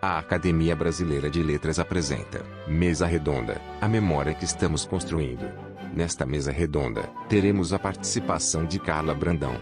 A Academia Brasileira de Letras apresenta Mesa Redonda, a memória que estamos construindo. Nesta mesa redonda, teremos a participação de Carla Brandão.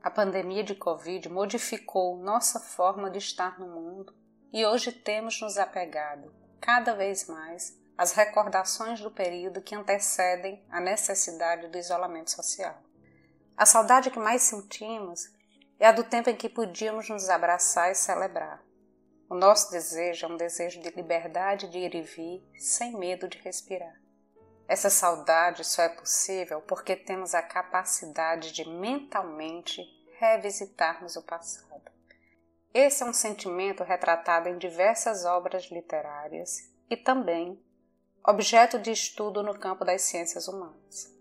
A pandemia de Covid modificou nossa forma de estar no mundo e hoje temos nos apegado, cada vez mais, às recordações do período que antecedem a necessidade do isolamento social. A saudade que mais sentimos é a do tempo em que podíamos nos abraçar e celebrar. O nosso desejo é um desejo de liberdade de ir e vir, sem medo de respirar. Essa saudade só é possível porque temos a capacidade de mentalmente revisitarmos o passado. Esse é um sentimento retratado em diversas obras literárias e também objeto de estudo no campo das ciências humanas.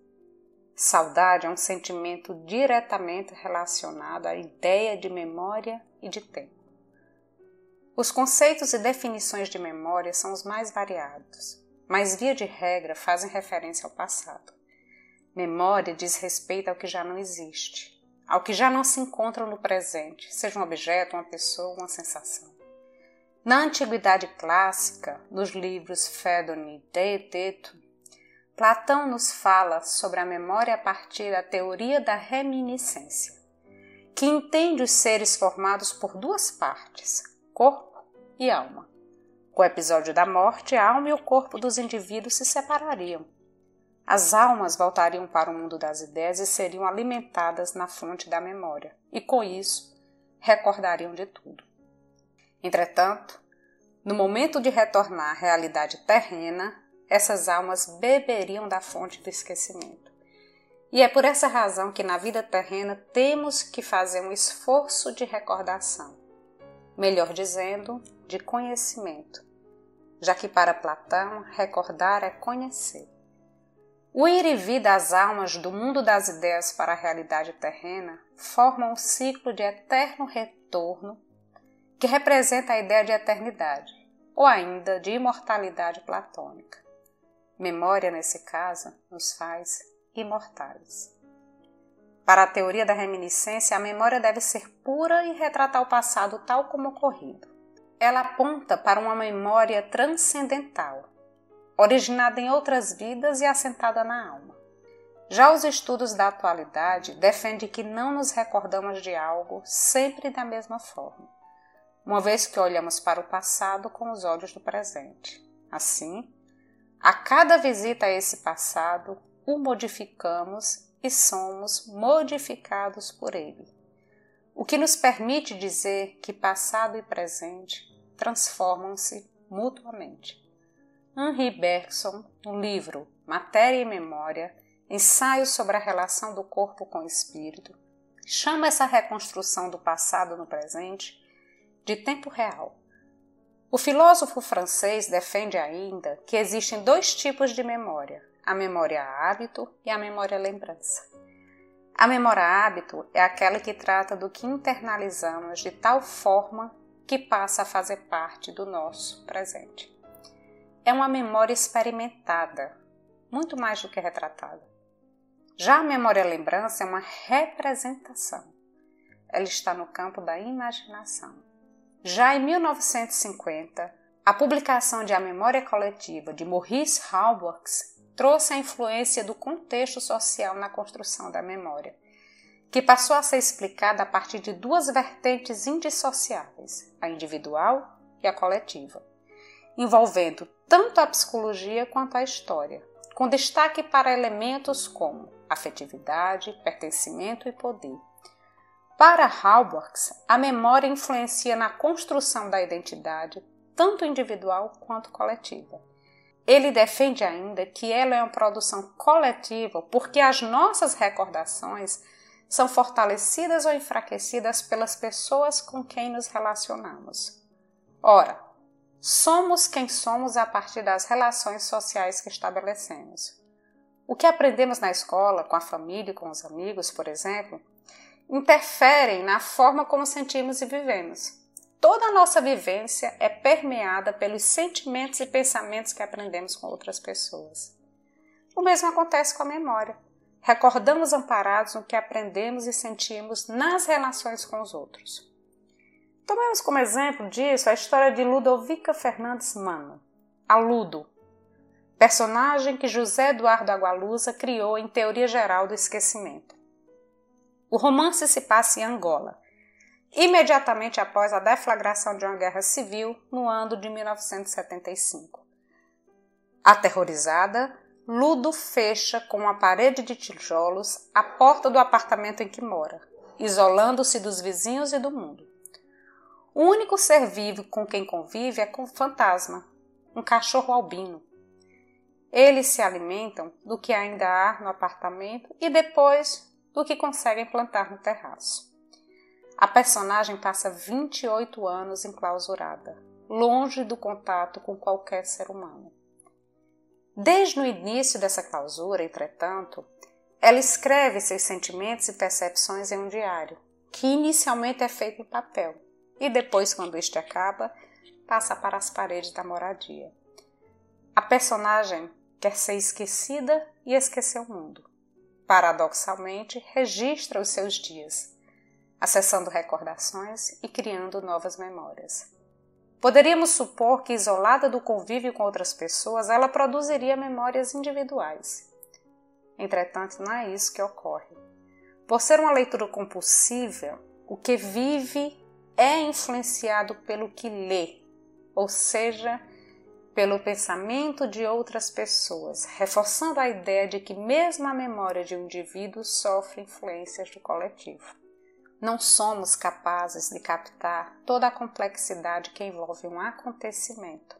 Saudade é um sentimento diretamente relacionado à ideia de memória e de tempo. Os conceitos e definições de memória são os mais variados, mas via de regra fazem referência ao passado. Memória diz respeito ao que já não existe, ao que já não se encontra no presente, seja um objeto, uma pessoa, uma sensação. Na antiguidade clássica, nos livros Fédon e Deeteto, Platão nos fala sobre a memória a partir da teoria da reminiscência, que entende os seres formados por duas partes, corpo e alma. Com o episódio da morte, a alma e o corpo dos indivíduos se separariam. As almas voltariam para o mundo das ideias e seriam alimentadas na fonte da memória, e com isso recordariam de tudo. Entretanto, no momento de retornar à realidade terrena, essas almas beberiam da fonte do esquecimento. E é por essa razão que na vida terrena temos que fazer um esforço de recordação, melhor dizendo, de conhecimento, já que para Platão recordar é conhecer. O ir e vir das almas do mundo das ideias para a realidade terrena forma um ciclo de eterno retorno que representa a ideia de eternidade, ou ainda de imortalidade platônica. Memória, nesse caso, nos faz imortais. Para a teoria da reminiscência, a memória deve ser pura e retratar o passado tal como ocorrido. Ela aponta para uma memória transcendental, originada em outras vidas e assentada na alma. Já os estudos da atualidade defendem que não nos recordamos de algo sempre da mesma forma, uma vez que olhamos para o passado com os olhos do presente. Assim, a cada visita a esse passado, o modificamos e somos modificados por ele. O que nos permite dizer que passado e presente transformam-se mutuamente. Henri Bergson, no livro Matéria e Memória, ensaio sobre a relação do corpo com o espírito, chama essa reconstrução do passado no presente de tempo real o filósofo francês defende ainda que existem dois tipos de memória: a memória hábito e a memória lembrança. A memória hábito é aquela que trata do que internalizamos de tal forma que passa a fazer parte do nosso presente. É uma memória experimentada, muito mais do que retratada. Já a memória lembrança é uma representação. Ela está no campo da imaginação. Já em 1950, a publicação de A Memória Coletiva de Maurice Halbwachs trouxe a influência do contexto social na construção da memória, que passou a ser explicada a partir de duas vertentes indissociáveis, a individual e a coletiva, envolvendo tanto a psicologia quanto a história, com destaque para elementos como afetividade, pertencimento e poder para Halbwachs, a memória influencia na construção da identidade, tanto individual quanto coletiva. Ele defende ainda que ela é uma produção coletiva porque as nossas recordações são fortalecidas ou enfraquecidas pelas pessoas com quem nos relacionamos. Ora, somos quem somos a partir das relações sociais que estabelecemos. O que aprendemos na escola, com a família e com os amigos, por exemplo, interferem na forma como sentimos e vivemos. Toda a nossa vivência é permeada pelos sentimentos e pensamentos que aprendemos com outras pessoas. O mesmo acontece com a memória. recordamos amparados no que aprendemos e sentimos nas relações com os outros. Tomemos como exemplo disso a história de Ludovica Fernandes Mano, a Ludo, personagem que José Eduardo Agualusa criou em Teoria Geral do Esquecimento. O romance se passa em Angola, imediatamente após a deflagração de uma guerra civil no ano de 1975. Aterrorizada, Ludo fecha com uma parede de tijolos a porta do apartamento em que mora, isolando-se dos vizinhos e do mundo. O único ser vivo com quem convive é com o fantasma, um cachorro albino. Eles se alimentam do que ainda há no apartamento e depois do que conseguem plantar no terraço. A personagem passa 28 anos enclausurada, longe do contato com qualquer ser humano. Desde o início dessa clausura, entretanto, ela escreve seus sentimentos e percepções em um diário, que inicialmente é feito em papel e depois, quando este acaba, passa para as paredes da moradia. A personagem quer ser esquecida e esquecer o mundo. Paradoxalmente, registra os seus dias, acessando recordações e criando novas memórias. Poderíamos supor que, isolada do convívio com outras pessoas, ela produziria memórias individuais. Entretanto, não é isso que ocorre. Por ser uma leitura compulsiva, o que vive é influenciado pelo que lê, ou seja, pelo pensamento de outras pessoas, reforçando a ideia de que mesmo a memória de um indivíduo sofre influências do coletivo não somos capazes de captar toda a complexidade que envolve um acontecimento.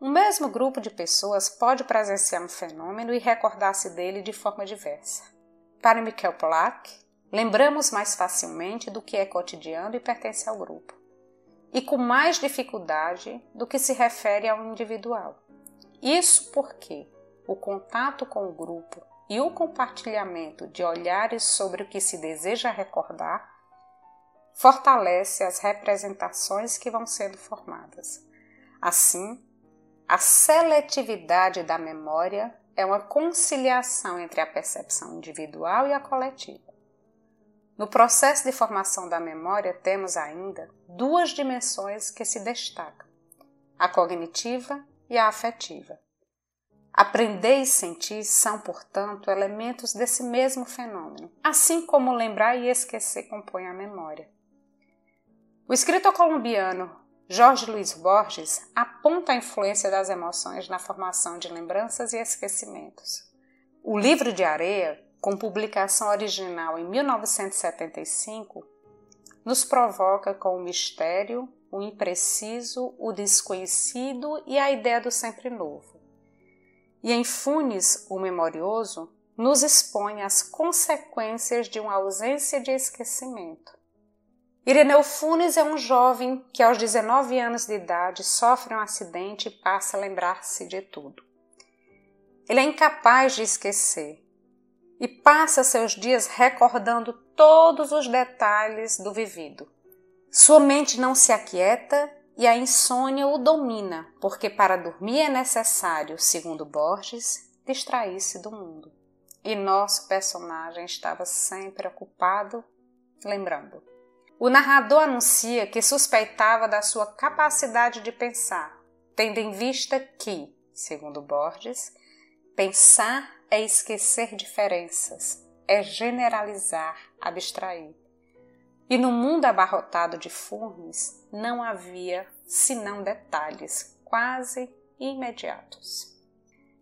Um mesmo grupo de pessoas pode presenciar um fenômeno e recordar-se dele de forma diversa. Para Michael Plack, lembramos mais facilmente do que é cotidiano e pertence ao grupo, e com mais dificuldade do que se refere ao individual. Isso porque o contato com o grupo e o compartilhamento de olhares sobre o que se deseja recordar fortalece as representações que vão sendo formadas. Assim, a seletividade da memória é uma conciliação entre a percepção individual e a coletiva. No processo de formação da memória, temos ainda duas dimensões que se destacam: a cognitiva e a afetiva. Aprender e sentir são, portanto, elementos desse mesmo fenômeno, assim como lembrar e esquecer compõem a memória. O escritor colombiano Jorge Luiz Borges aponta a influência das emoções na formação de lembranças e esquecimentos. O livro de areia, com publicação original em 1975, nos provoca com o mistério, o impreciso, o desconhecido e a ideia do sempre novo e em Funes, o Memorioso, nos expõe às consequências de uma ausência de esquecimento. Ireneu Funes é um jovem que, aos 19 anos de idade, sofre um acidente e passa a lembrar-se de tudo. Ele é incapaz de esquecer e passa seus dias recordando todos os detalhes do vivido. Sua mente não se aquieta e a insônia o domina, porque para dormir é necessário, segundo Borges, distrair-se do mundo. E nosso personagem estava sempre ocupado lembrando. O narrador anuncia que suspeitava da sua capacidade de pensar, tendo em vista que, segundo Borges, pensar é esquecer diferenças, é generalizar, abstrair. E no mundo abarrotado de furnes não havia senão detalhes quase imediatos.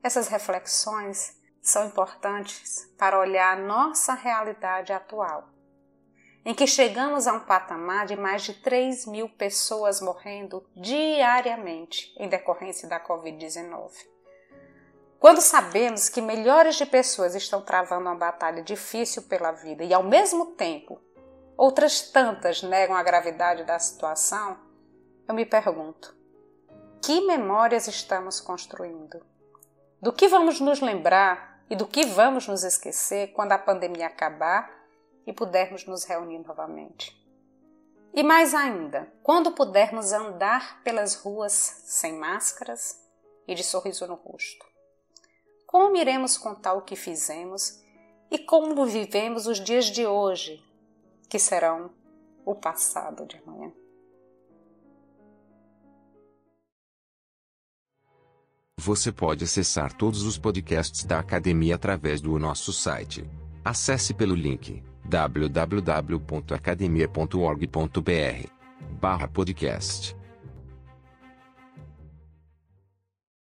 Essas reflexões são importantes para olhar a nossa realidade atual, em que chegamos a um patamar de mais de 3 mil pessoas morrendo diariamente em decorrência da Covid-19. Quando sabemos que milhares de pessoas estão travando uma batalha difícil pela vida e, ao mesmo tempo, outras tantas negam a gravidade da situação, eu me pergunto: que memórias estamos construindo? Do que vamos nos lembrar e do que vamos nos esquecer quando a pandemia acabar e pudermos nos reunir novamente? E mais ainda, quando pudermos andar pelas ruas sem máscaras e de sorriso no rosto? Como iremos contar o que fizemos e como vivemos os dias de hoje, que serão o passado de amanhã. Você pode acessar todos os podcasts da academia através do nosso site. Acesse pelo link www.academia.org.br/podcast.